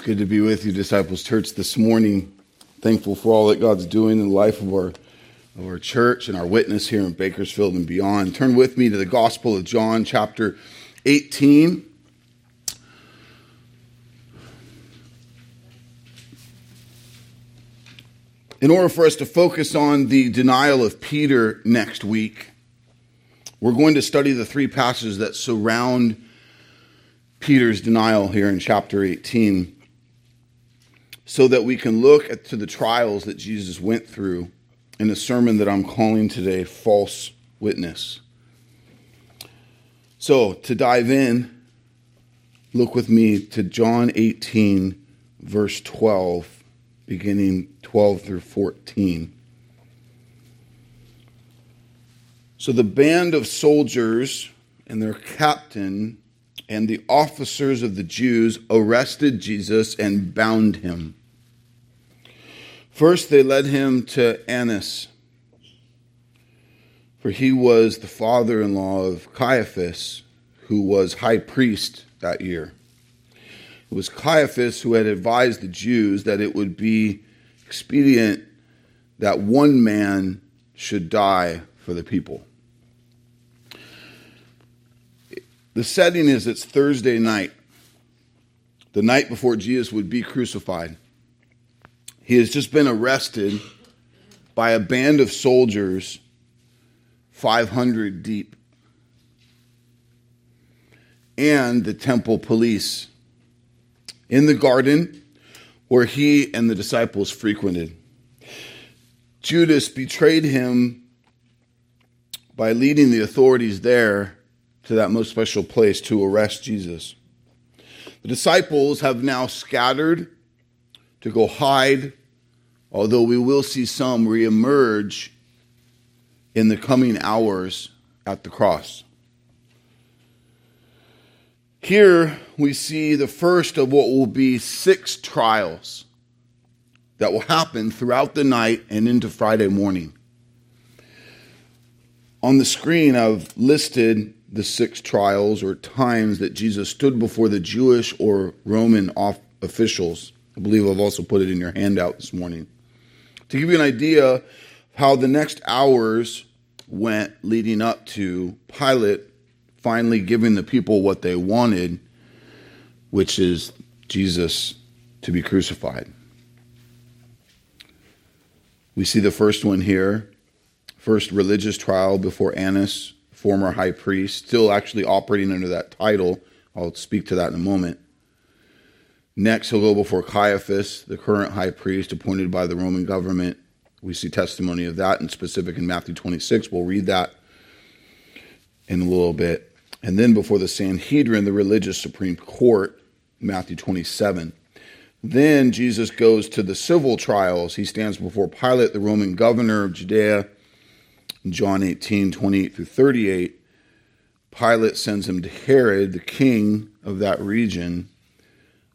It's good to be with you, Disciples Church, this morning. Thankful for all that God's doing in the life of our, of our church and our witness here in Bakersfield and beyond. Turn with me to the Gospel of John, chapter 18. In order for us to focus on the denial of Peter next week, we're going to study the three passages that surround Peter's denial here in chapter 18 so that we can look at, to the trials that Jesus went through in a sermon that I'm calling today False Witness. So, to dive in, look with me to John 18, verse 12, beginning 12 through 14. So, the band of soldiers and their captain and the officers of the Jews arrested Jesus and bound him. First, they led him to Annas, for he was the father in law of Caiaphas, who was high priest that year. It was Caiaphas who had advised the Jews that it would be expedient that one man should die for the people. The setting is it's Thursday night, the night before Jesus would be crucified. He has just been arrested by a band of soldiers, 500 deep, and the temple police in the garden where he and the disciples frequented. Judas betrayed him by leading the authorities there to that most special place to arrest Jesus. The disciples have now scattered to go hide although we will see some reemerge in the coming hours at the cross. Here we see the first of what will be six trials that will happen throughout the night and into Friday morning. On the screen, I've listed the six trials or times that Jesus stood before the Jewish or Roman officials. I believe I've also put it in your handout this morning to give you an idea of how the next hours went leading up to Pilate finally giving the people what they wanted, which is Jesus to be crucified. We see the first one here. First religious trial before Annas, former high priest, still actually operating under that title. I'll speak to that in a moment. Next, he'll go before Caiaphas, the current high priest appointed by the Roman government. We see testimony of that in specific in Matthew 26. We'll read that in a little bit. And then before the Sanhedrin, the religious Supreme Court, Matthew 27. Then Jesus goes to the civil trials. He stands before Pilate, the Roman governor of Judea, John 18, 28 through 38. Pilate sends him to Herod, the king of that region,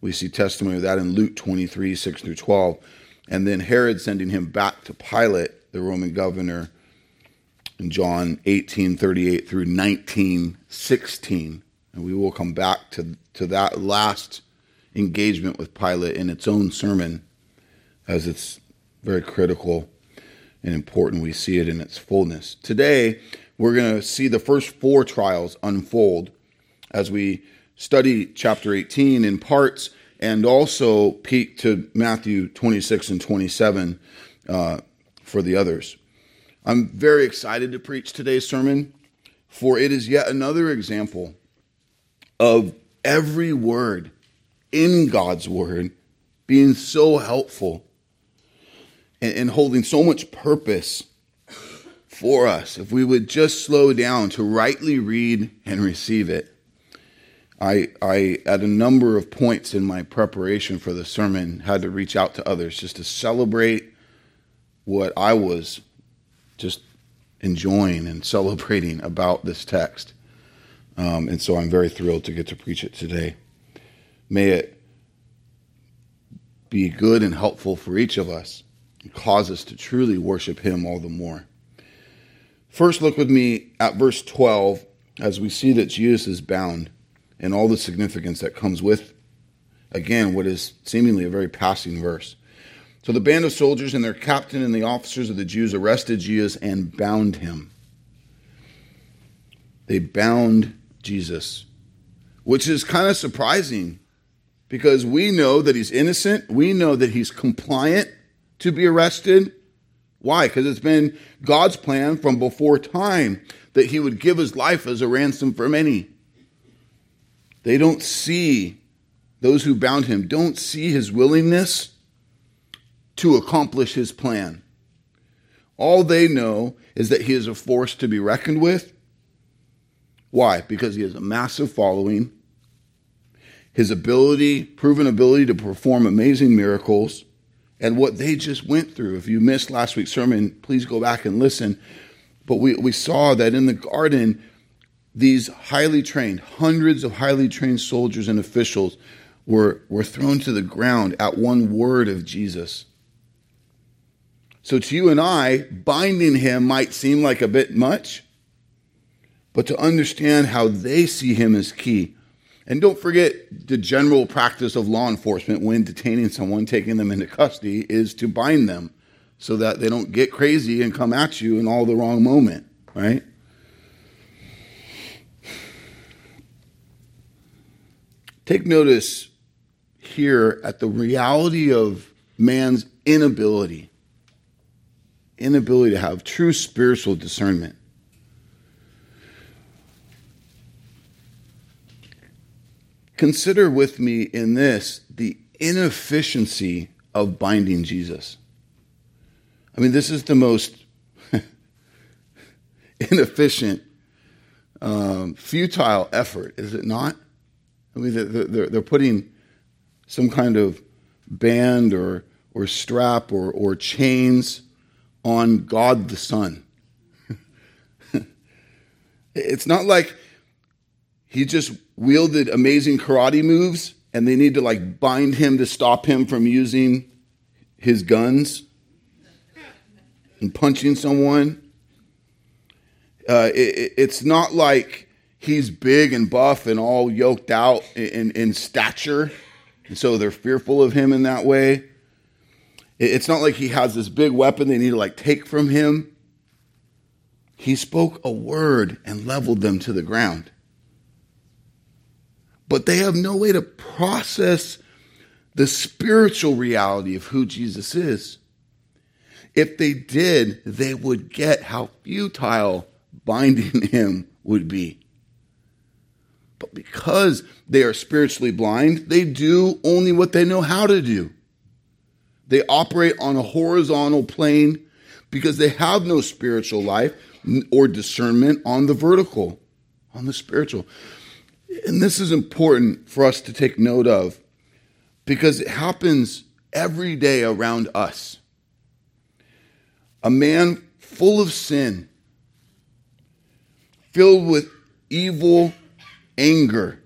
we see testimony of that in Luke 23, 6 through 12. And then Herod sending him back to Pilate, the Roman governor, in John 18, 38 through 19, 16. And we will come back to, to that last engagement with Pilate in its own sermon, as it's very critical and important. We see it in its fullness. Today, we're going to see the first four trials unfold as we study chapter 18 in parts and also peek to Matthew 26 and 27 uh, for the others. I'm very excited to preach today's sermon, for it is yet another example of every word in God's word being so helpful and, and holding so much purpose for us if we would just slow down to rightly read and receive it I, I, at a number of points in my preparation for the sermon, had to reach out to others just to celebrate what I was just enjoying and celebrating about this text. Um, and so I'm very thrilled to get to preach it today. May it be good and helpful for each of us and cause us to truly worship Him all the more. First, look with me at verse 12 as we see that Jesus is bound and all the significance that comes with again what is seemingly a very passing verse. So the band of soldiers and their captain and the officers of the Jews arrested Jesus and bound him. They bound Jesus, which is kind of surprising because we know that he's innocent. We know that he's compliant to be arrested. Why? Because it's been God's plan from before time that he would give his life as a ransom for many. They don't see, those who bound him, don't see his willingness to accomplish his plan. All they know is that he is a force to be reckoned with. Why? Because he has a massive following, his ability, proven ability to perform amazing miracles, and what they just went through. If you missed last week's sermon, please go back and listen. But we, we saw that in the garden, these highly trained, hundreds of highly trained soldiers and officials were, were thrown to the ground at one word of Jesus. So to you and I, binding him might seem like a bit much, but to understand how they see him is key. And don't forget the general practice of law enforcement when detaining someone, taking them into custody, is to bind them so that they don't get crazy and come at you in all the wrong moment, right? Take notice here at the reality of man's inability inability to have true spiritual discernment. Consider with me in this the inefficiency of binding Jesus. I mean, this is the most inefficient, um, futile effort, is it not? I mean, they're, they're, putting some kind of band or, or strap or, or chains on God the Son. it's not like he just wielded amazing karate moves and they need to like bind him to stop him from using his guns and punching someone. Uh, it, it's not like he's big and buff and all yoked out in, in stature, and so they're fearful of him in that way. It's not like he has this big weapon they need to like take from him. He spoke a word and leveled them to the ground. But they have no way to process the spiritual reality of who Jesus is. If they did, they would get how futile binding him would be. But because they are spiritually blind, they do only what they know how to do. They operate on a horizontal plane because they have no spiritual life or discernment on the vertical, on the spiritual. And this is important for us to take note of because it happens every day around us a man full of sin, filled with evil anger,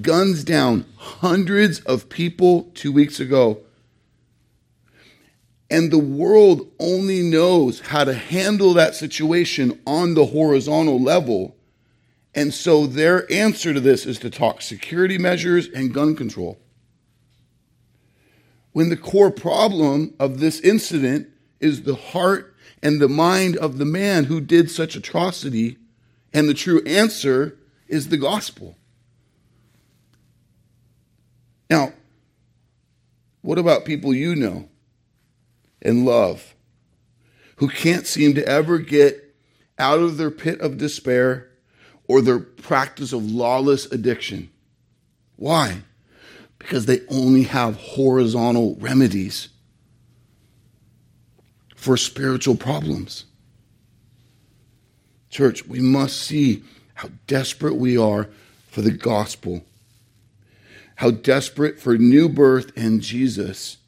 guns down hundreds of people two weeks ago. And the world only knows how to handle that situation on the horizontal level. And so their answer to this is to talk security measures and gun control. When the core problem of this incident is the heart and the mind of the man who did such atrocity, and the true answer is the gospel. Now, what about people you know and love who can't seem to ever get out of their pit of despair or their practice of lawless addiction? Why? Because they only have horizontal remedies for spiritual problems. Church, we must see how desperate we are for the gospel, how desperate for new birth in Jesus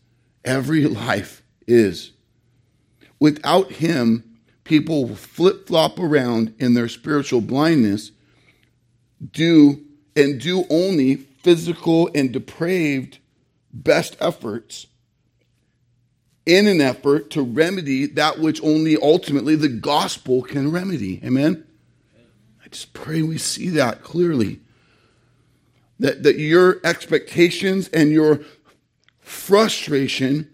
every life is. Without Him, people will flip flop around in their spiritual blindness, do and do only physical and depraved best efforts in an effort to remedy that which only ultimately the gospel can remedy. Amen? Just pray we see that clearly. that, that your expectations and your frustration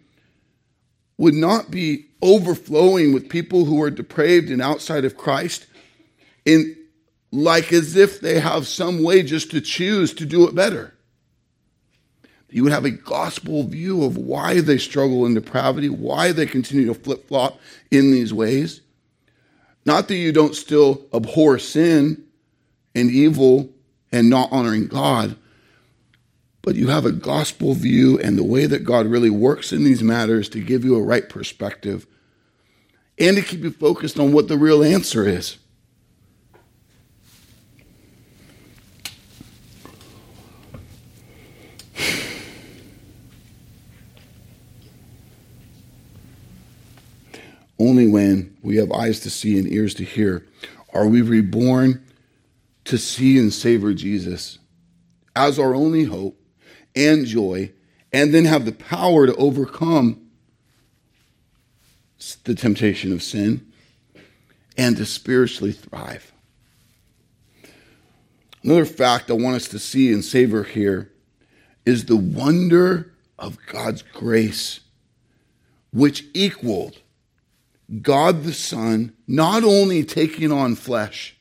would not be overflowing with people who are depraved and outside of Christ in like as if they have some way just to choose to do it better. You would have a gospel view of why they struggle in depravity, why they continue to flip flop in these ways. Not that you don't still abhor sin and evil and not honoring God, but you have a gospel view and the way that God really works in these matters to give you a right perspective and to keep you focused on what the real answer is. Only when we have eyes to see and ears to hear are we reborn to see and savor Jesus as our only hope and joy, and then have the power to overcome the temptation of sin and to spiritually thrive. Another fact I want us to see and savor here is the wonder of God's grace, which equaled God the Son not only taking on flesh,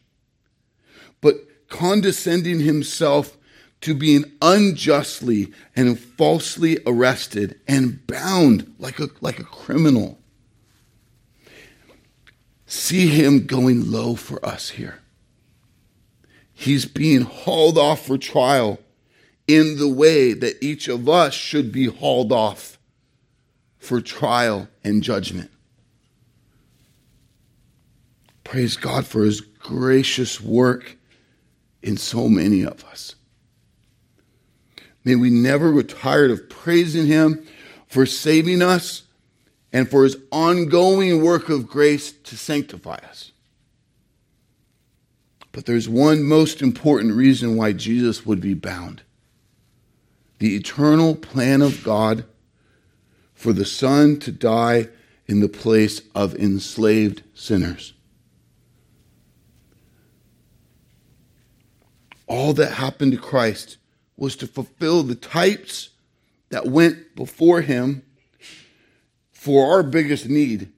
but condescending himself to being unjustly and falsely arrested and bound like a, like a criminal. See him going low for us here. He's being hauled off for trial in the way that each of us should be hauled off for trial and judgment. Praise God for his gracious work in so many of us. May we never get tired of praising Him for saving us and for His ongoing work of grace to sanctify us. But there's one most important reason why Jesus would be bound the eternal plan of God for the Son to die in the place of enslaved sinners. All that happened to Christ was to fulfill the types that went before him for our biggest need.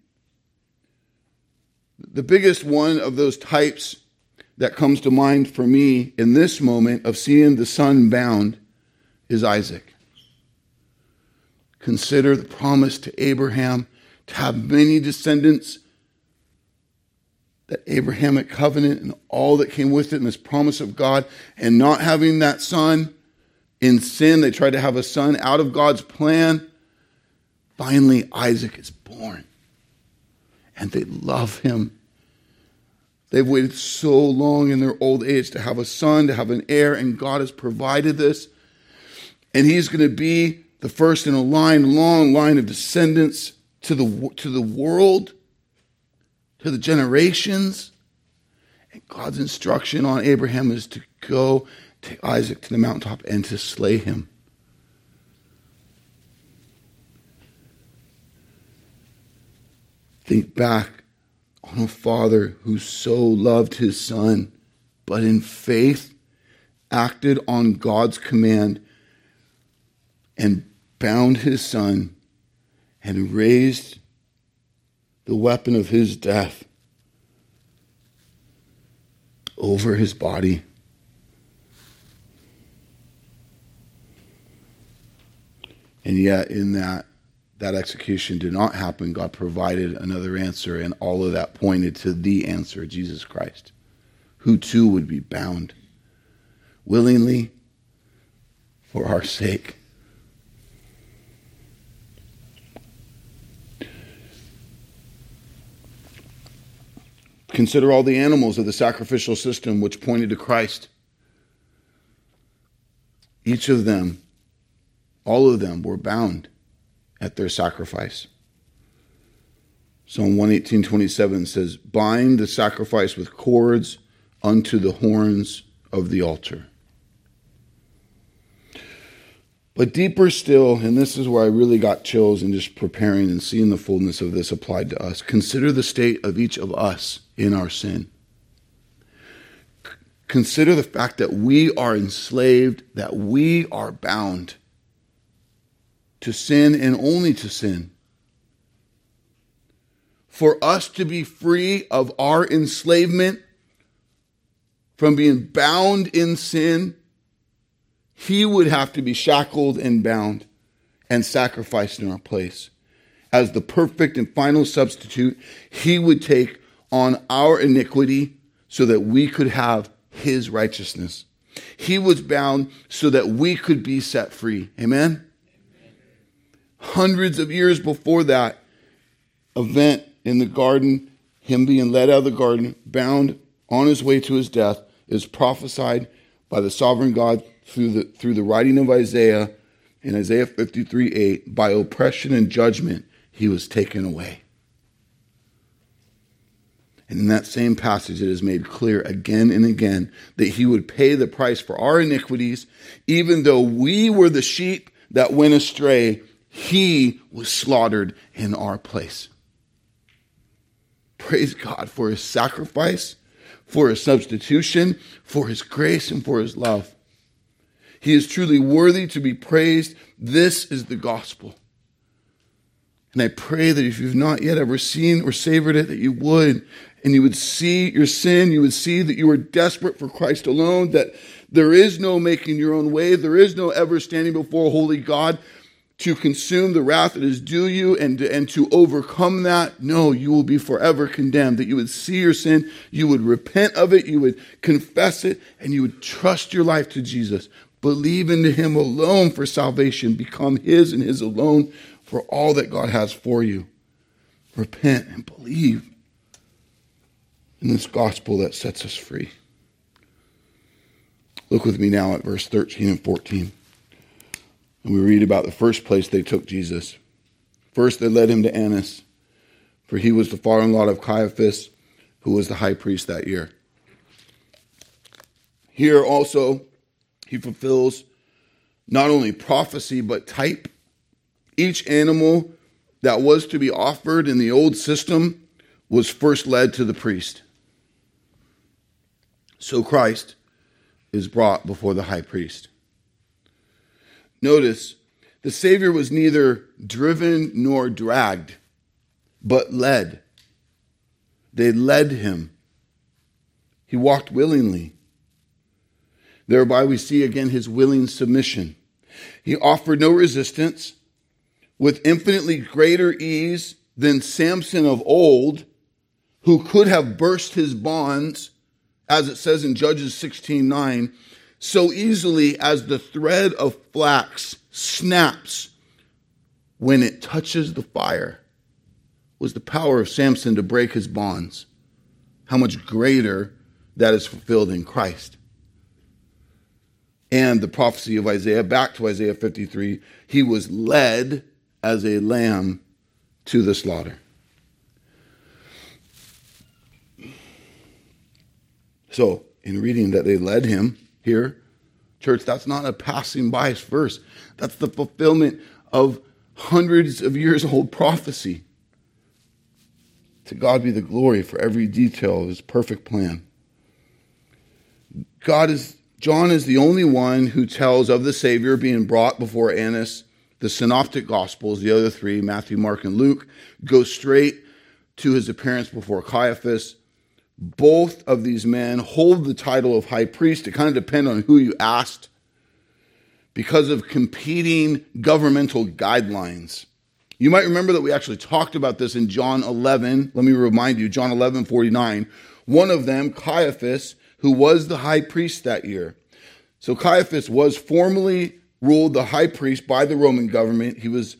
The biggest one of those types that comes to mind for me in this moment of seeing the son bound is Isaac. Consider the promise to Abraham to have many descendants, Abrahamic covenant and all that came with it, and this promise of God, and not having that son in sin. They tried to have a son out of God's plan. Finally, Isaac is born. And they love him. They've waited so long in their old age to have a son, to have an heir, and God has provided this. And he's going to be the first in a line, long line of descendants to the, to the world, to the generations. And God's instruction on Abraham is to go take Isaac to the mountaintop and to slay him. Think back on a father who so loved his son, but in faith acted on God's command and bound his son and raised the weapon of his death over his body. And yet, in that, that execution did not happen. God provided another answer, and all of that pointed to the answer, Jesus Christ, who too would be bound willingly for our sake. Consider all the animals of the sacrificial system which pointed to Christ. Each of them all of them were bound at their sacrifice. Psalm 118.27 says, Bind the sacrifice with cords unto the horns of the altar. But deeper still, and this is where I really got chills in just preparing and seeing the fullness of this applied to us, consider the state of each of us in our sin. Consider the fact that we are enslaved, that we are bound to sin and only to sin. For us to be free of our enslavement, from being bound in sin, he would have to be shackled and bound and sacrificed in our place. As the perfect and final substitute, he would take on our iniquity so that we could have his righteousness. He was bound so that we could be set free. Amen? Hundreds of years before that event in the garden, him being led out of the garden, bound on his way to his death, is prophesied by the sovereign God through the, through the writing of Isaiah in Isaiah 53 8. By oppression and judgment, he was taken away. And in that same passage, it is made clear again and again that he would pay the price for our iniquities, even though we were the sheep that went astray, he was slaughtered in our place. Praise God for his sacrifice, for his substitution, for his grace, and for his love. He is truly worthy to be praised. This is the gospel. And I pray that if you've not yet ever seen or savored it, that you would, and you would see your sin, you would see that you are desperate for Christ alone, that there is no making your own way, there is no ever standing before holy God to consume the wrath that is due you and, and to overcome that. No, you will be forever condemned. That you would see your sin, you would repent of it, you would confess it, and you would trust your life to Jesus. Believe into Him alone for salvation, become His and His alone for all that God has for you. Repent and believe this gospel that sets us free. Look with me now at verse 13 and 14. And we read about the first place they took Jesus. First, they led him to Annas, for he was the father in law of Caiaphas, who was the high priest that year. Here also, he fulfills not only prophecy, but type each animal that was to be offered in the old system was first led to the priest. So Christ is brought before the high priest. Notice, the Savior was neither driven nor dragged, but led. They led him. He walked willingly. Thereby, we see again his willing submission. He offered no resistance with infinitely greater ease than Samson of old, who could have burst his bonds, as it says in Judges 16 9, so easily as the thread of flax snaps when it touches the fire, was the power of Samson to break his bonds. How much greater that is fulfilled in Christ. And the prophecy of Isaiah, back to Isaiah 53, he was led as a lamb to the slaughter. So, in reading that they led him here, church, that's not a passing by verse. That's the fulfillment of hundreds of years old prophecy. To God be the glory for every detail of his perfect plan. God is John is the only one who tells of the Savior being brought before Annas the synoptic gospels, the other three, Matthew, Mark, and Luke, go straight to his appearance before Caiaphas. Both of these men hold the title of high priest. It kind of depends on who you asked because of competing governmental guidelines. You might remember that we actually talked about this in John 11. Let me remind you, John 11, 49. One of them, Caiaphas, who was the high priest that year. So Caiaphas was formally ruled the high priest by the Roman government. He was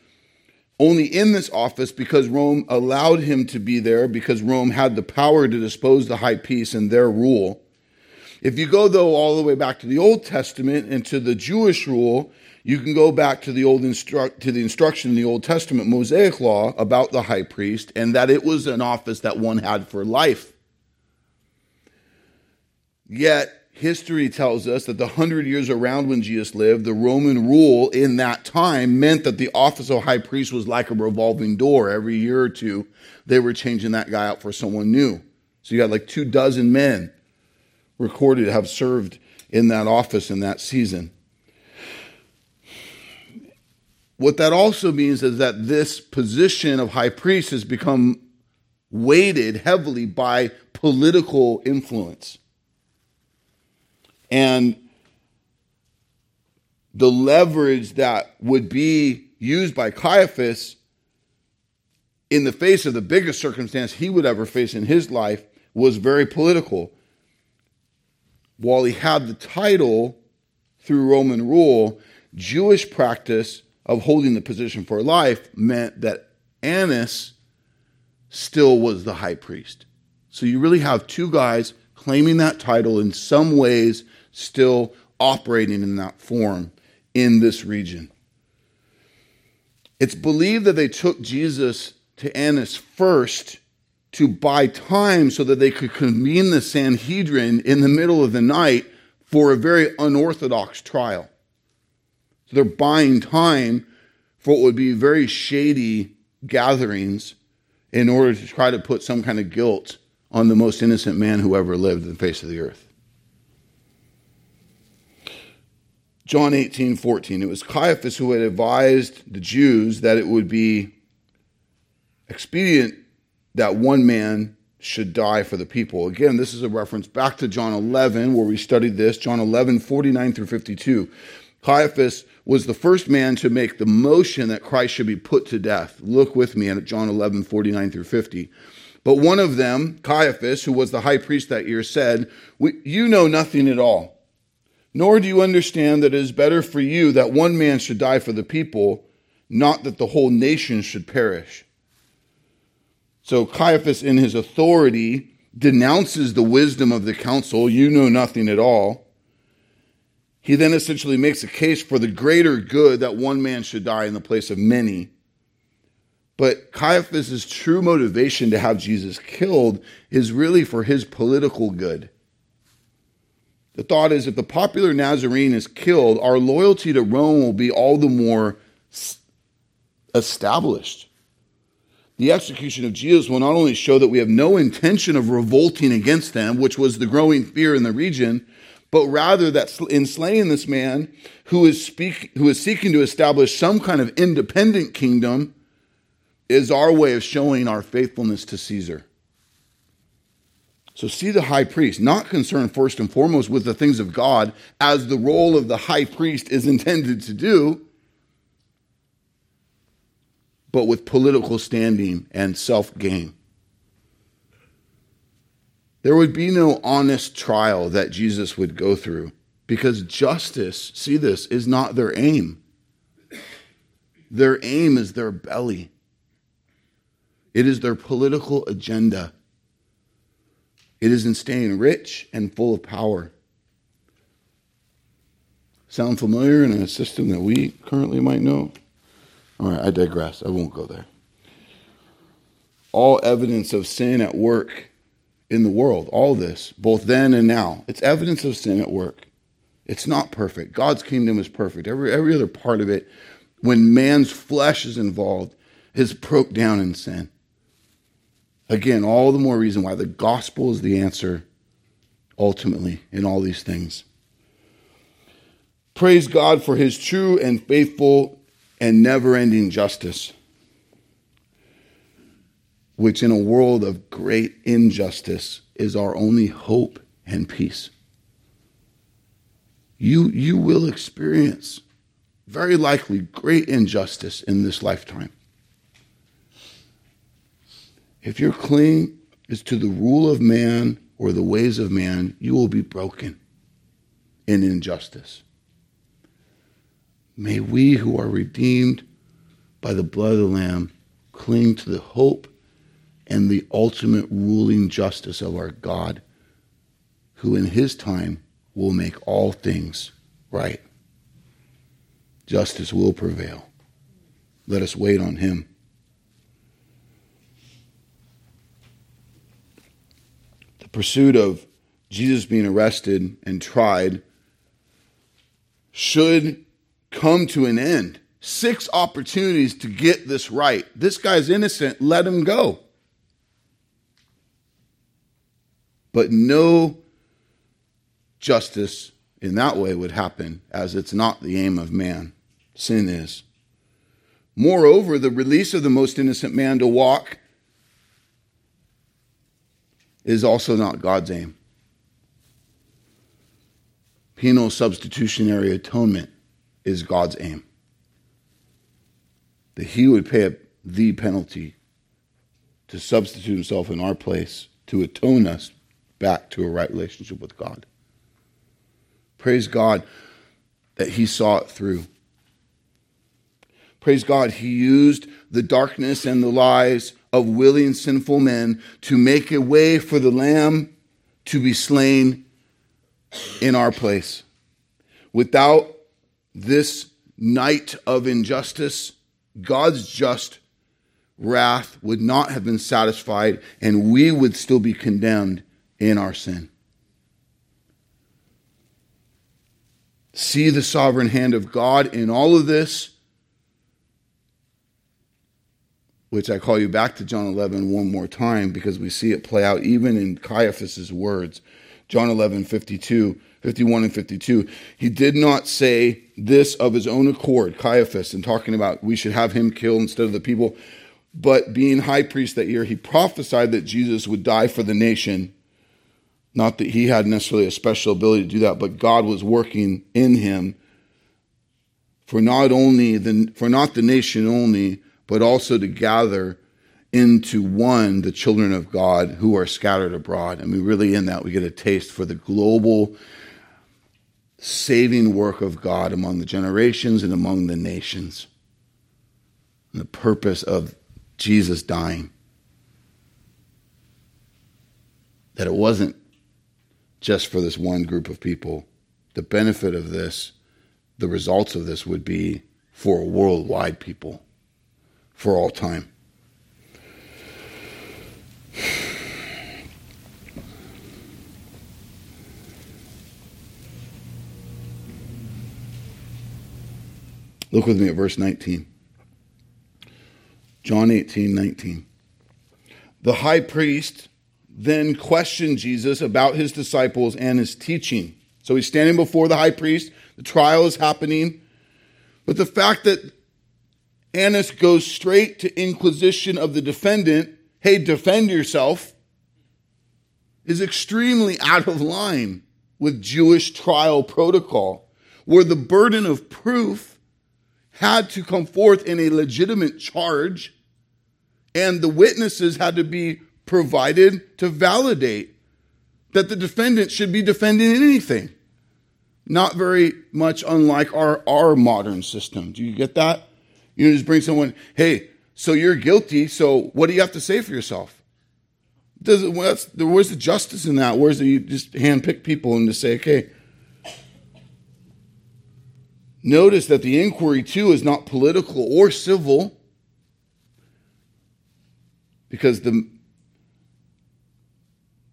only in this office because Rome allowed him to be there, because Rome had the power to dispose the high priest and their rule. If you go, though, all the way back to the Old Testament and to the Jewish rule, you can go back to the old instru- to the instruction in the Old Testament Mosaic law about the high priest and that it was an office that one had for life. Yet history tells us that the hundred years around when Jesus lived, the Roman rule in that time meant that the office of high priest was like a revolving door. Every year or two, they were changing that guy out for someone new. So you had like two dozen men recorded have served in that office in that season. What that also means is that this position of high priest has become weighted heavily by political influence. And the leverage that would be used by Caiaphas in the face of the biggest circumstance he would ever face in his life was very political. While he had the title through Roman rule, Jewish practice of holding the position for life meant that Annas still was the high priest. So you really have two guys claiming that title in some ways, still operating in that form in this region. It's believed that they took Jesus to Annas first to buy time so that they could convene the Sanhedrin in the middle of the night for a very unorthodox trial. So they're buying time for what would be very shady gatherings in order to try to put some kind of guilt on the most innocent man who ever lived in the face of the earth. John 18, 14. It was Caiaphas who had advised the Jews that it would be expedient that one man should die for the people. Again, this is a reference back to John 11, where we studied this, John 11, 49 through 52. Caiaphas was the first man to make the motion that Christ should be put to death. Look with me at John 11, 49 through 50. But one of them, Caiaphas, who was the high priest that year, said, You know nothing at all, nor do you understand that it is better for you that one man should die for the people, not that the whole nation should perish. So Caiaphas, in his authority, denounces the wisdom of the council. You know nothing at all. He then essentially makes a case for the greater good that one man should die in the place of many. But Caiaphas' true motivation to have Jesus killed is really for his political good. The thought is if the popular Nazarene is killed, our loyalty to Rome will be all the more established. The execution of Jesus will not only show that we have no intention of revolting against them, which was the growing fear in the region, but rather that in slaying this man who is, speak, who is seeking to establish some kind of independent kingdom is our way of showing our faithfulness to Caesar. So see the high priest, not concerned first and foremost with the things of God, as the role of the high priest is intended to do, but with political standing and self gain. There would be no honest trial that Jesus would go through because justice, see this, is not their aim. Their aim is their belly, it is their political agenda. It is in staying rich and full of power. Sound familiar in a system that we currently might know? All right, I digress. I won't go there. All evidence of sin at work in the world, all this, both then and now, it's evidence of sin at work. It's not perfect. God's kingdom is perfect. Every, every other part of it, when man's flesh is involved, is broke down in sin. Again, all the more reason why the gospel is the answer ultimately in all these things. Praise God for his true and faithful and never ending justice, which in a world of great injustice is our only hope and peace. You, you will experience very likely great injustice in this lifetime. If your cling is to the rule of man or the ways of man, you will be broken in injustice. May we who are redeemed by the blood of the Lamb cling to the hope and the ultimate ruling justice of our God, who in his time will make all things right. Justice will prevail. Let us wait on him. Pursuit of Jesus being arrested and tried should come to an end. Six opportunities to get this right. This guy's innocent, let him go. But no justice in that way would happen, as it's not the aim of man. Sin is. Moreover, the release of the most innocent man to walk is also not God's aim. Penal substitutionary atonement is God's aim. That he would pay the penalty to substitute himself in our place to atone us back to a right relationship with God. Praise God that he saw it through. Praise God, he used the darkness and the lies of willing sinful men to make a way for the Lamb to be slain in our place. Without this night of injustice, God's just wrath would not have been satisfied, and we would still be condemned in our sin. See the sovereign hand of God in all of this, which I call you back to John 11 one more time because we see it play out even in Caiaphas's words. John 11, 52, 51 and 52. He did not say this of his own accord, Caiaphas, and talking about we should have him killed instead of the people. But being high priest that year, he prophesied that Jesus would die for the nation. Not that he had necessarily a special ability to do that, but God was working in him for not only the, for not the nation only, but also to gather into one the children of God who are scattered abroad. And we really in that we get a taste for the global saving work of God among the generations and among the nations. And the purpose of Jesus dying. That it wasn't just for this one group of people. The benefit of this, the results of this would be for worldwide people, for all time. Look with me at verse 19. John 18, 19. The high priest then questioned Jesus about his disciples and his teaching. So he's standing before the high priest. The trial is happening. But the fact that Annas goes straight to inquisition of the defendant, hey, defend yourself, is extremely out of line with Jewish trial protocol, where the burden of proof had to come forth in a legitimate charge, and the witnesses had to be provided to validate that the defendant should be defending anything. Not very much unlike our, our modern system. Do you get that? You just bring someone, hey, so you're guilty, so what do you have to say for yourself? Does it, where's the justice in that? Where's the, you just handpick people and to say, okay, Notice that the inquiry, too, is not political or civil, because the,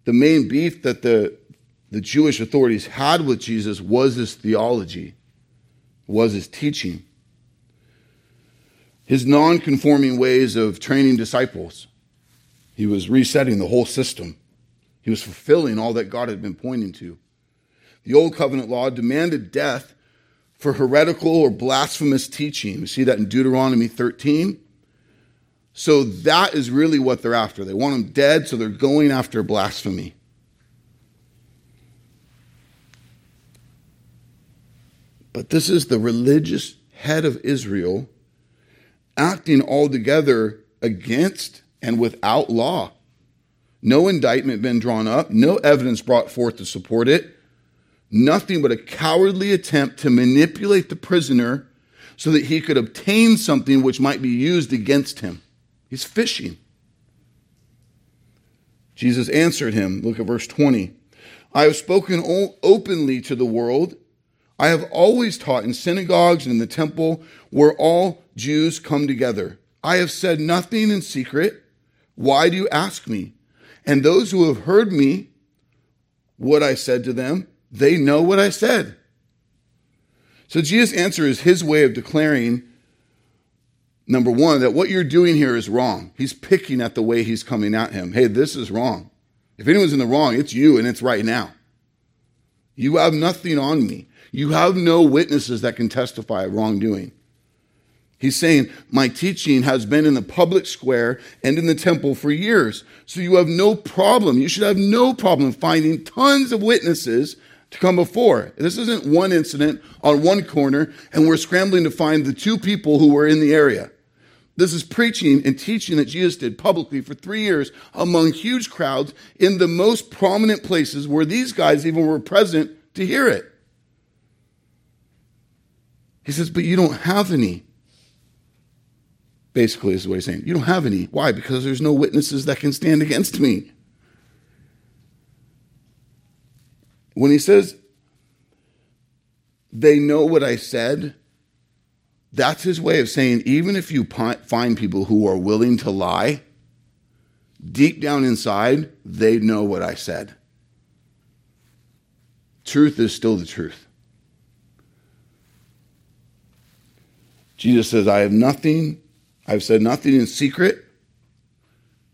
the main beef that the, the Jewish authorities had with Jesus was his theology, was his teaching, his non conforming ways of training disciples. He was resetting the whole system. He was fulfilling all that God had been pointing to. The old covenant law demanded death for heretical or blasphemous teaching. We see that in Deuteronomy 13. So that is really what they're after. They want them dead, so they're going after blasphemy. But this is the religious head of Israel acting altogether against and without law. No indictment been drawn up, no evidence brought forth to support it nothing but a cowardly attempt to manipulate the prisoner so that he could obtain something which might be used against him. He's fishing. Jesus answered him. Look at verse 20. I have spoken openly to the world. I have always taught in synagogues and in the temple where all Jews come together. I have said nothing in secret. Why do you ask me? And those who have heard me, what I said to them, they know what I said. So Jesus' answer is his way of declaring, number one, that what you're doing here is wrong. He's picking at the way he's coming at him. Hey, this is wrong. If anyone's in the wrong, it's you and it's right now. You have nothing on me. You have no witnesses that can testify of wrongdoing. He's saying, My teaching has been in the public square and in the temple for years. So you have no problem. You should have no problem finding tons of witnesses to come before. This isn't one incident on one corner, and we're scrambling to find the two people who were in the area. This is preaching and teaching that Jesus did publicly for three years among huge crowds in the most prominent places where these guys even were present to hear it. He says, But you don't have any. Basically, is what he's saying. You don't have any. Why? Because there's no witnesses that can stand against me. When he says, they know what I said, that's his way of saying, even if you find people who are willing to lie, deep down inside, they know what I said. Truth is still the truth. Jesus says, I have nothing, I've said nothing in secret.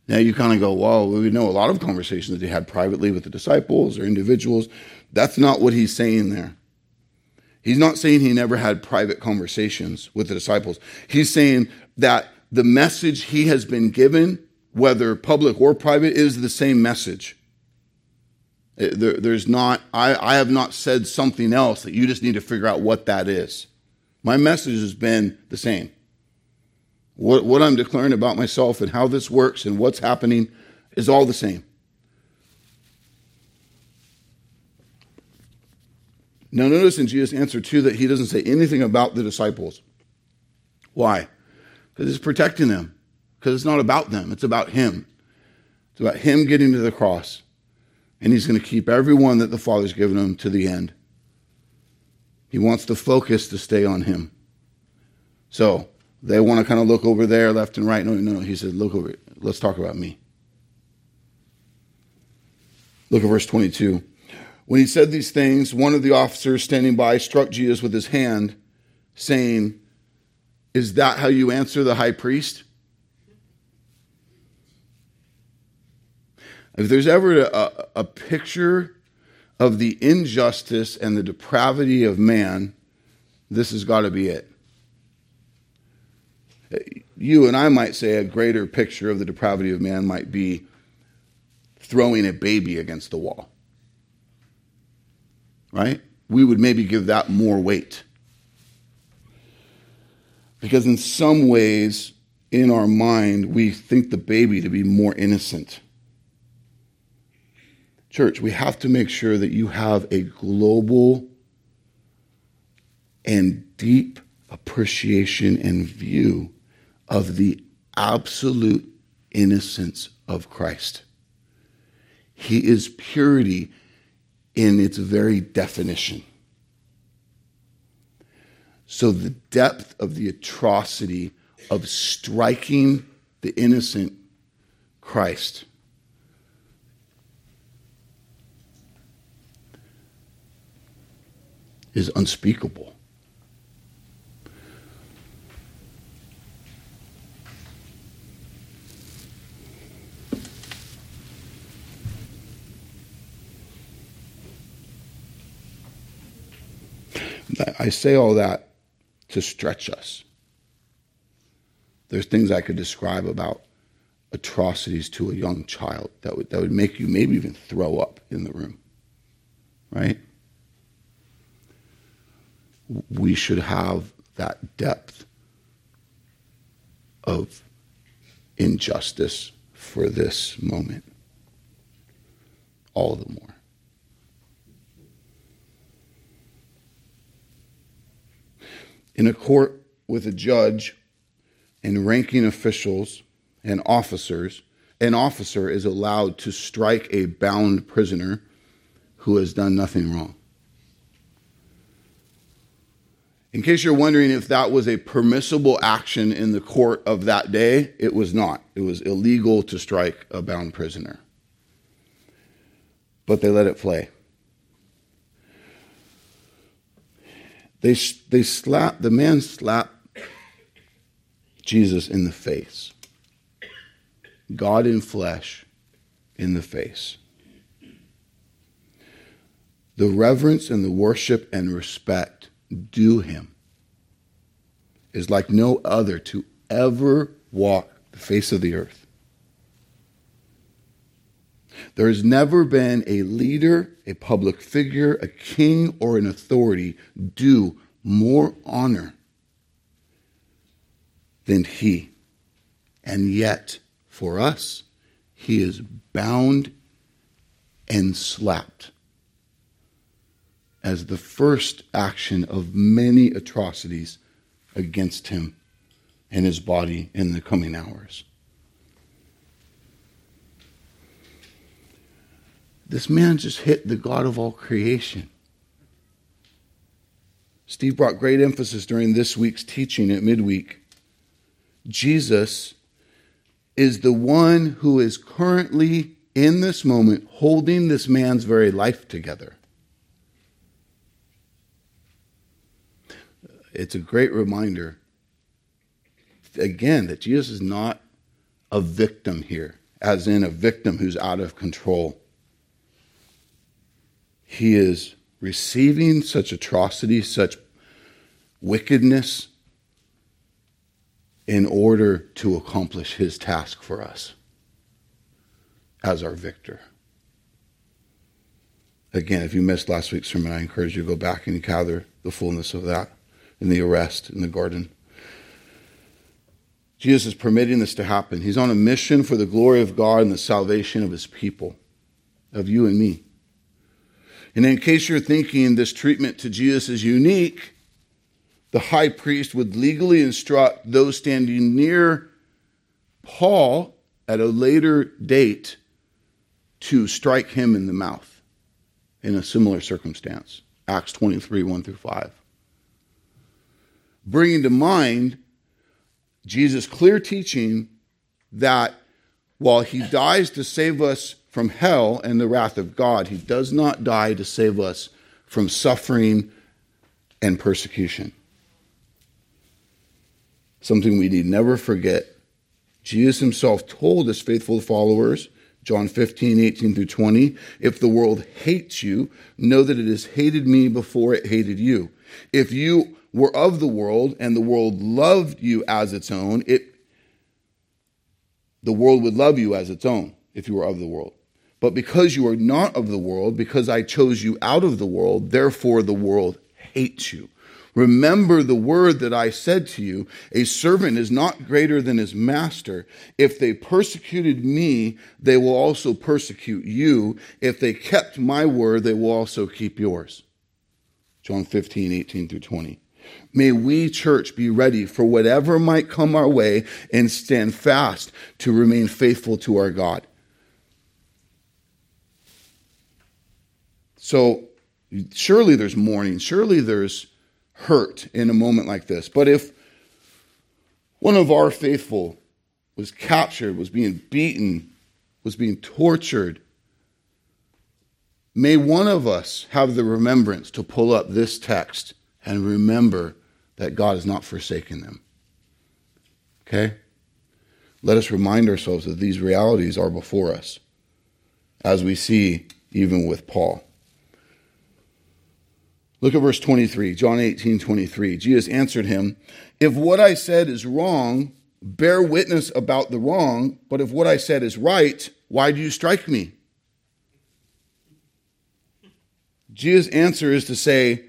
Now you kind of go, well, we know a lot of conversations that he had privately with the disciples or individuals. That's not what he's saying there. He's not saying he never had private conversations with the disciples. He's saying that the message he has been given, whether public or private, is the same message. There, there's not, I, I have not said something else that you just need to figure out what that is. My message has been the same. What, what I'm declaring about myself and how this works and what's happening is all the same. Now, notice in Jesus' answer, too, that he doesn't say anything about the disciples. Why? Because he's protecting them. Because it's not about them, it's about him. It's about him getting to the cross. And he's going to keep everyone that the Father's given him to the end. He wants the focus to stay on him. So they want to kind of look over there, left and right. No, no, no. He said, look over. Let's talk about me. Look at verse 22. When he said these things, one of the officers standing by struck Jesus with his hand, saying, Is that how you answer the high priest? If there's ever a, a picture of the injustice and the depravity of man, this has got to be it. You and I might say a greater picture of the depravity of man might be throwing a baby against the wall right? We would maybe give that more weight. Because in some ways, in our mind, we think the baby to be more innocent. Church, we have to make sure that you have a global and deep appreciation and view of the absolute innocence of Christ. He is purity in its very definition. So, the depth of the atrocity of striking the innocent Christ is unspeakable. I say all that to stretch us. There's things I could describe about atrocities to a young child that would, that would make you maybe even throw up in the room, right? We should have that depth of injustice for this moment. All the more. in a court with a judge and ranking officials and officers, an officer is allowed to strike a bound prisoner who has done nothing wrong. In case you're wondering if that was a permissible action in the court of that day, it was not. It was illegal to strike a bound prisoner. But they let it play. They, they slap, the man slapped Jesus in the face. God in flesh in the face. the reverence and the worship and respect due him is like no other to ever walk the face of the earth. There has never been a leader, a public figure, a king, or an authority due more honor than he. And yet, for us, he is bound and slapped as the first action of many atrocities against him and his body in the coming hours. This man just hit the God of all creation. Steve brought great emphasis during this week's teaching at midweek. Jesus is the one who is currently in this moment holding this man's very life together. It's a great reminder, again, that Jesus is not a victim here, as in a victim who's out of control. He is receiving such atrocity, such wickedness, in order to accomplish his task for us as our victor. Again, if you missed last week's sermon, I encourage you to go back and gather the fullness of that in the arrest in the garden. Jesus is permitting this to happen. He's on a mission for the glory of God and the salvation of his people, of you and me. And in case you're thinking this treatment to Jesus is unique, the high priest would legally instruct those standing near Paul at a later date to strike him in the mouth in a similar circumstance. Acts 23 1 through 5. Bringing to mind Jesus' clear teaching that while he dies to save us from hell and the wrath of God, he does not die to save us from suffering and persecution. Something we need never forget. Jesus himself told his faithful followers John 15, 18 through 20. If the world hates you, know that it has hated me before it hated you. If you were of the world and the world loved you as its own, it, the world would love you as its own if you were of the world. But because you are not of the world, because I chose you out of the world, therefore the world hates you. Remember the word that I said to you a servant is not greater than his master. If they persecuted me, they will also persecute you. If they kept my word, they will also keep yours. John 15, 18 through 20. May we, church, be ready for whatever might come our way and stand fast to remain faithful to our God. So, surely there's mourning. Surely there's hurt in a moment like this. But if one of our faithful was captured, was being beaten, was being tortured, may one of us have the remembrance to pull up this text and remember that God has not forsaken them. Okay? Let us remind ourselves that these realities are before us, as we see even with Paul. Look at verse 23, John 18, 23. Jesus answered him, If what I said is wrong, bear witness about the wrong, but if what I said is right, why do you strike me? Jesus' answer is to say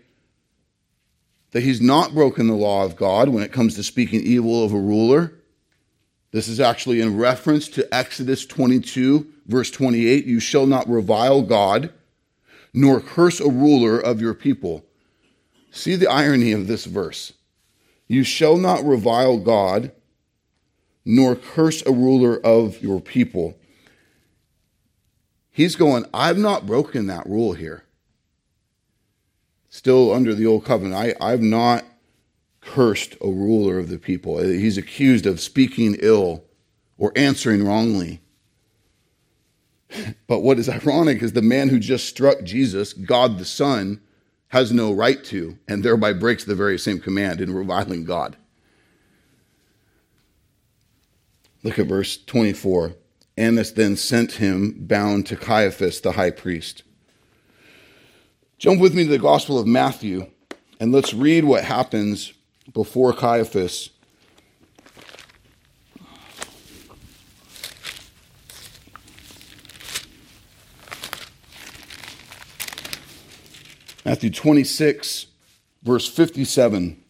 that he's not broken the law of God when it comes to speaking evil of a ruler. This is actually in reference to Exodus 22, verse 28. You shall not revile God nor curse a ruler of your people. See the irony of this verse. You shall not revile God, nor curse a ruler of your people. He's going, I've not broken that rule here. Still under the old covenant, I, I've not cursed a ruler of the people. He's accused of speaking ill or answering wrongly. But what is ironic is the man who just struck Jesus, God the Son, has no right to, and thereby breaks the very same command in reviling God. Look at verse 24. Annas then sent him bound to Caiaphas the high priest. Jump with me to the Gospel of Matthew and let's read what happens before Caiaphas. Matthew 26, verse 57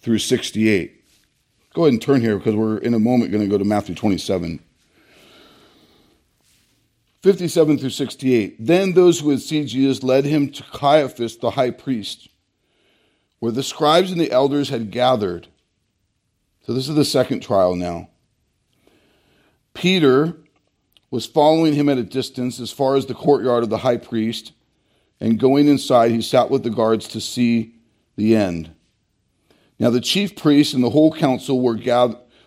through 68. Go ahead and turn here because we're in a moment going to go to Matthew 27. 57 through 68. Then those who had seen Jesus led him to Caiaphas, the high priest, where the scribes and the elders had gathered. So this is the second trial now. Peter was following him at a distance as far as the courtyard of the high priest, and going inside, he sat with the guards to see the end. Now the chief priests and the whole council were gathered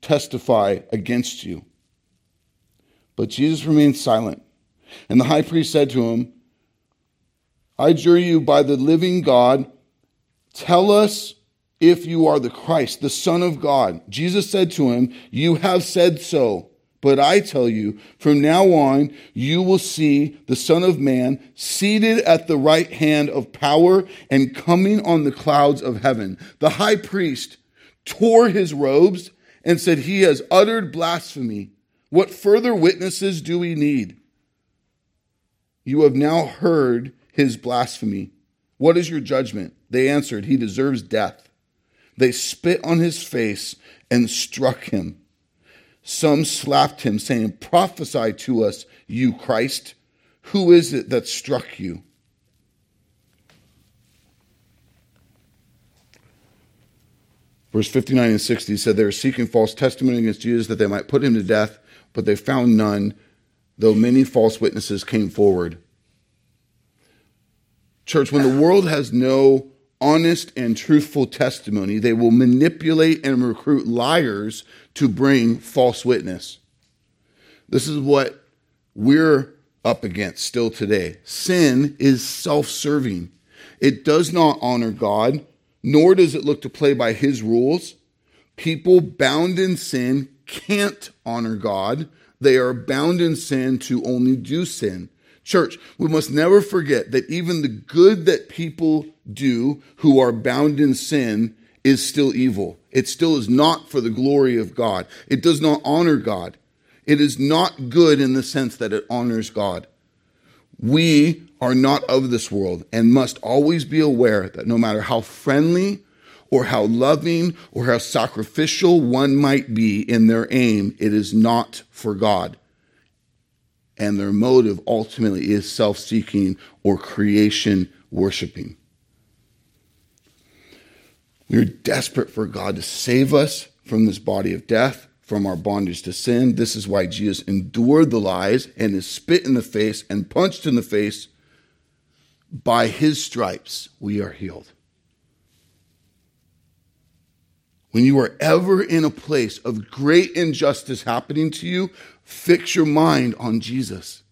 testify against you. But Jesus remained silent. And the high priest said to him, I adjure you by the living God, tell us if you are the Christ, the Son of God. Jesus said to him, You have said so. But I tell you, from now on, you will see the Son of Man seated at the right hand of power and coming on the clouds of heaven. The high priest tore his robes and said, He has uttered blasphemy. What further witnesses do we need? You have now heard his blasphemy. What is your judgment? They answered, He deserves death. They spit on his face and struck him. Some slapped him, saying, Prophesy to us, you Christ. Who is it that struck you? Verse 59 and 60 said they were seeking false testimony against Jesus that they might put him to death, but they found none, though many false witnesses came forward. Church, when the world has no honest and truthful testimony, they will manipulate and recruit liars to bring false witness. This is what we're up against still today. Sin is self serving, it does not honor God nor does it look to play by his rules. People bound in sin can't honor God. They are bound in sin to only do sin. Church, we must never forget that even the good that people do who are bound in sin is still evil. It still is not for the glory of God. It does not honor God. It is not good in the sense that it honors God. We are not of this world and must always be aware that no matter how friendly or how loving or how sacrificial one might be in their aim, it is not for God. And their motive ultimately is self seeking or creation worshiping. We are desperate for God to save us from this body of death from our bondage to sin. This is why Jesus endured the lies and is spit in the face and punched in the face. By his stripes, we are healed. When you are ever in a place of great injustice happening to you, fix your mind on Jesus.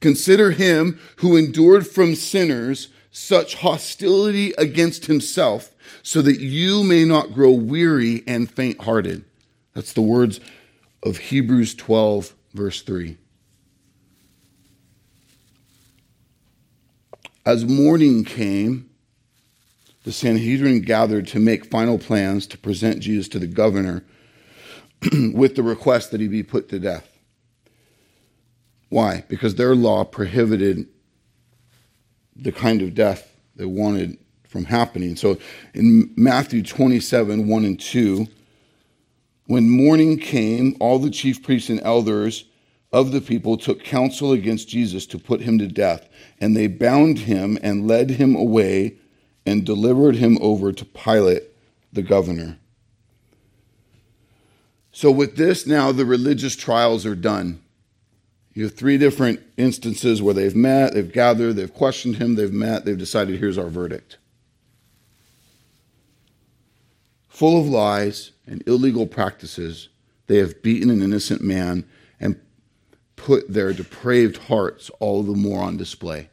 Consider him who endured from sinners such hostility against himself, so that you may not grow weary and faint hearted. That's the words of Hebrews 12, verse 3. As morning came, the Sanhedrin gathered to make final plans to present Jesus to the governor with the request that he be put to death. Why? Because their law prohibited the kind of death they wanted from happening. So in Matthew 27 1 and 2, when morning came, all the chief priests and elders of the people took counsel against Jesus to put him to death, and they bound him and led him away and delivered him over to Pilate, the governor. So, with this, now the religious trials are done. You have three different instances where they've met, they've gathered, they've questioned him, they've met, they've decided here's our verdict. Full of lies and illegal practices, they have beaten an innocent man and put their depraved hearts all the more on display.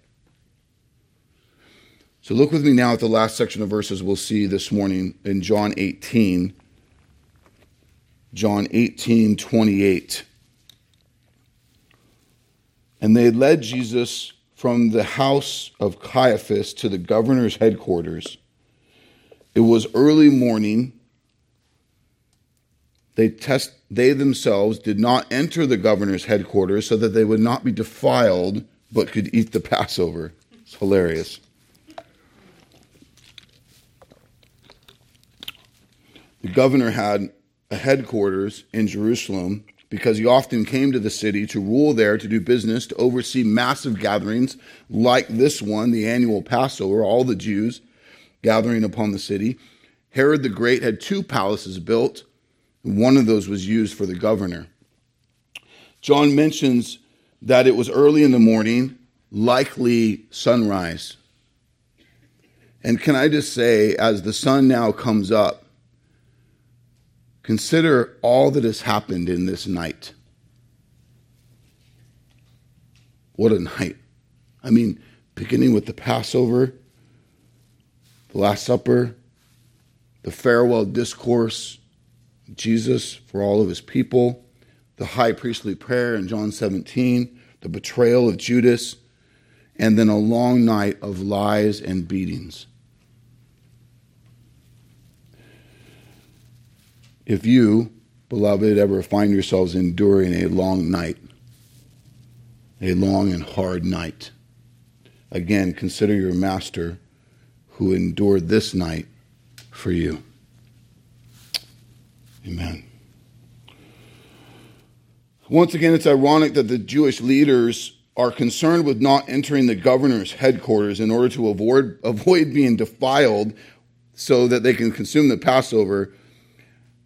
So look with me now at the last section of verses we'll see this morning in John 18. John 18, 28. And they led Jesus from the house of Caiaphas to the governor's headquarters. It was early morning. They, test, they themselves did not enter the governor's headquarters so that they would not be defiled, but could eat the Passover. It's hilarious. The governor had a headquarters in Jerusalem because he often came to the city to rule there, to do business, to oversee massive gatherings like this one, the annual Passover, all the Jews gathering upon the city. Herod the Great had two palaces built, and one of those was used for the governor. John mentions that it was early in the morning, likely sunrise. And can I just say, as the sun now comes up, Consider all that has happened in this night. What a night. I mean, beginning with the Passover, the Last Supper, the farewell discourse, Jesus for all of his people, the high priestly prayer in John 17, the betrayal of Judas, and then a long night of lies and beatings. If you, beloved, ever find yourselves enduring a long night, a long and hard night, again, consider your master who endured this night for you. Amen. Once again, it's ironic that the Jewish leaders are concerned with not entering the governor's headquarters in order to avoid, avoid being defiled so that they can consume the Passover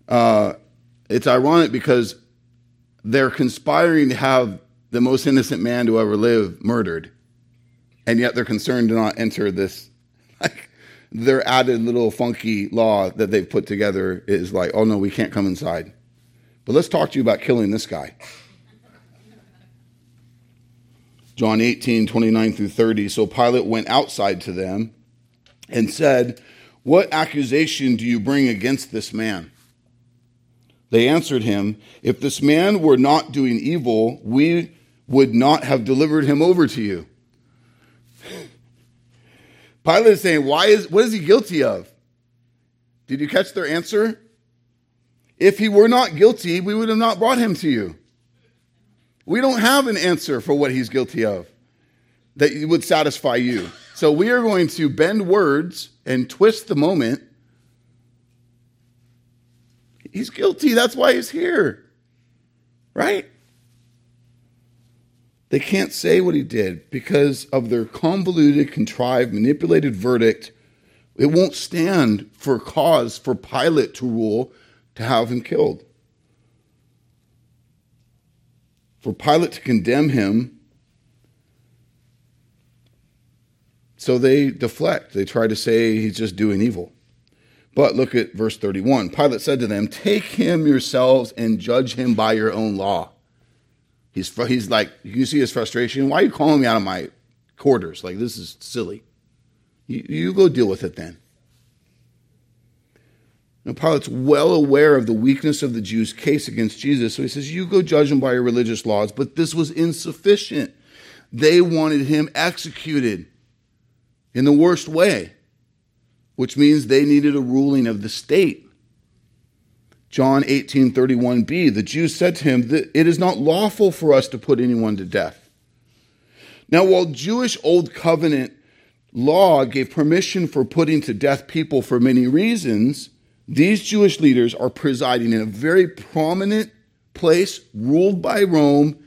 uh, it's ironic because they're conspiring to have the most innocent man to ever live murdered, and yet they're concerned to not enter this. Their added little funky law that they've put together is like, oh no, we can't come inside. But let's talk to you about killing this guy. John 18, 29 through 30. So Pilate went outside to them and said, What accusation do you bring against this man? They answered him, If this man were not doing evil, we would not have delivered him over to you. Pilate is saying, Why is what is he guilty of? Did you catch their answer? If he were not guilty, we would have not brought him to you. We don't have an answer for what he's guilty of that would satisfy you. So we are going to bend words and twist the moment He's guilty. That's why he's here. Right? They can't say what he did because of their convoluted, contrived, manipulated verdict. It won't stand for cause for Pilate to rule to have him killed. For Pilate to condemn him, so they deflect. They try to say he's just doing evil. But look at verse 31. Pilate said to them, Take him yourselves and judge him by your own law. He's, he's like, you see his frustration. Why are you calling me out of my quarters? Like, this is silly. You, you go deal with it then. Now, Pilate's well aware of the weakness of the Jews' case against Jesus, so he says, You go judge him by your religious laws, but this was insufficient. They wanted him executed in the worst way which means they needed a ruling of the state. John 18:31b the Jews said to him that it is not lawful for us to put anyone to death. Now while Jewish old covenant law gave permission for putting to death people for many reasons, these Jewish leaders are presiding in a very prominent place ruled by Rome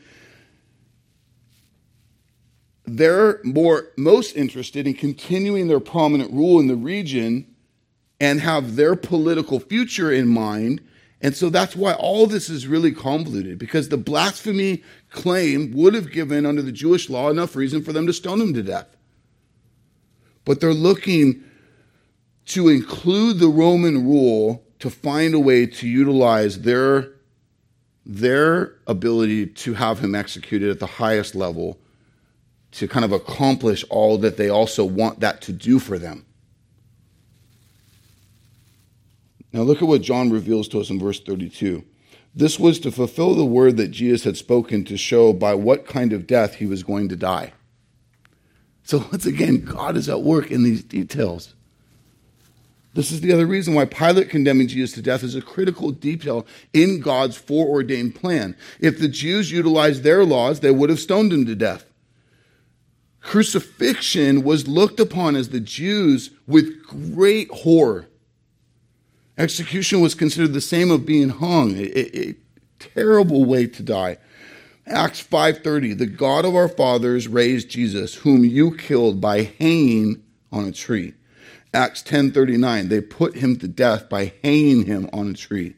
they're more most interested in continuing their prominent rule in the region and have their political future in mind And so that's why all this is really convoluted because the blasphemy claim would have given, under the Jewish law, enough reason for them to stone him to death. But they're looking to include the Roman rule to find a way to utilize their, their ability to have him executed at the highest level to kind of accomplish all that they also want that to do for them. Now, look at what John reveals to us in verse 32. This was to fulfill the word that Jesus had spoken to show by what kind of death he was going to die. So, once again, God is at work in these details. This is the other reason why Pilate condemning Jesus to death is a critical detail in God's foreordained plan. If the Jews utilized their laws, they would have stoned him to death. Crucifixion was looked upon as the Jews with great horror. Execution was considered the same of being hung, a, a terrible way to die. Acts 5:30 The God of our fathers raised Jesus whom you killed by hanging on a tree. Acts 10:39 They put him to death by hanging him on a tree.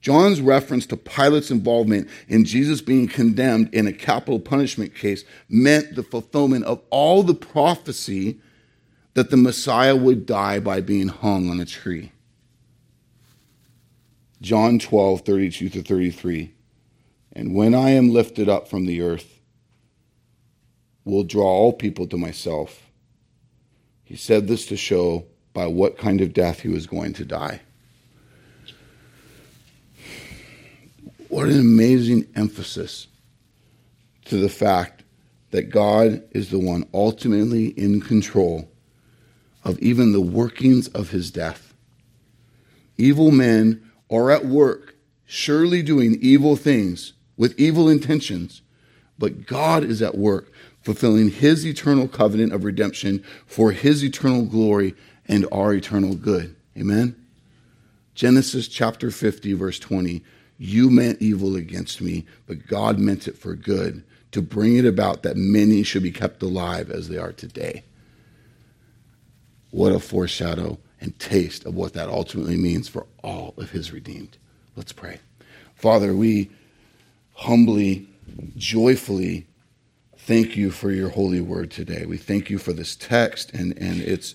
John's reference to Pilate's involvement in Jesus being condemned in a capital punishment case meant the fulfillment of all the prophecy that the Messiah would die by being hung on a tree. John 12, 32 to 33. And when I am lifted up from the earth, will draw all people to myself. He said this to show by what kind of death he was going to die. What an amazing emphasis to the fact that God is the one ultimately in control of even the workings of his death. Evil men are at work, surely doing evil things with evil intentions, but God is at work fulfilling his eternal covenant of redemption for his eternal glory and our eternal good. Amen. Genesis chapter 50, verse 20. You meant evil against me, but God meant it for good, to bring it about that many should be kept alive as they are today. What a foreshadow and taste of what that ultimately means for all of his redeemed. Let's pray. Father, we humbly, joyfully thank you for your holy word today. We thank you for this text and, and its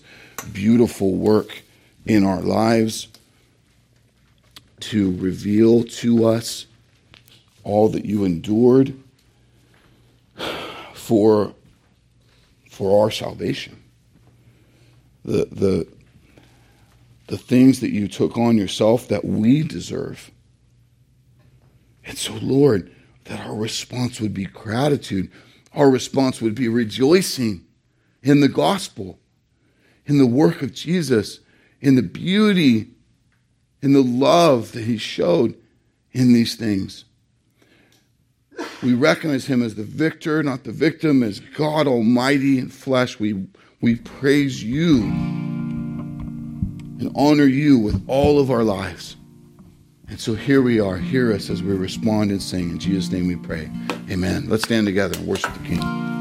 beautiful work in our lives to reveal to us all that you endured for, for our salvation. The, the, the things that you took on yourself that we deserve. And so, Lord, that our response would be gratitude. Our response would be rejoicing in the gospel, in the work of Jesus, in the beauty, in the love that he showed in these things. We recognize him as the victor, not the victim, as God Almighty in flesh. We, we praise you and honor you with all of our lives. And so here we are. Hear us as we respond and sing. In Jesus' name we pray. Amen. Let's stand together and worship the King.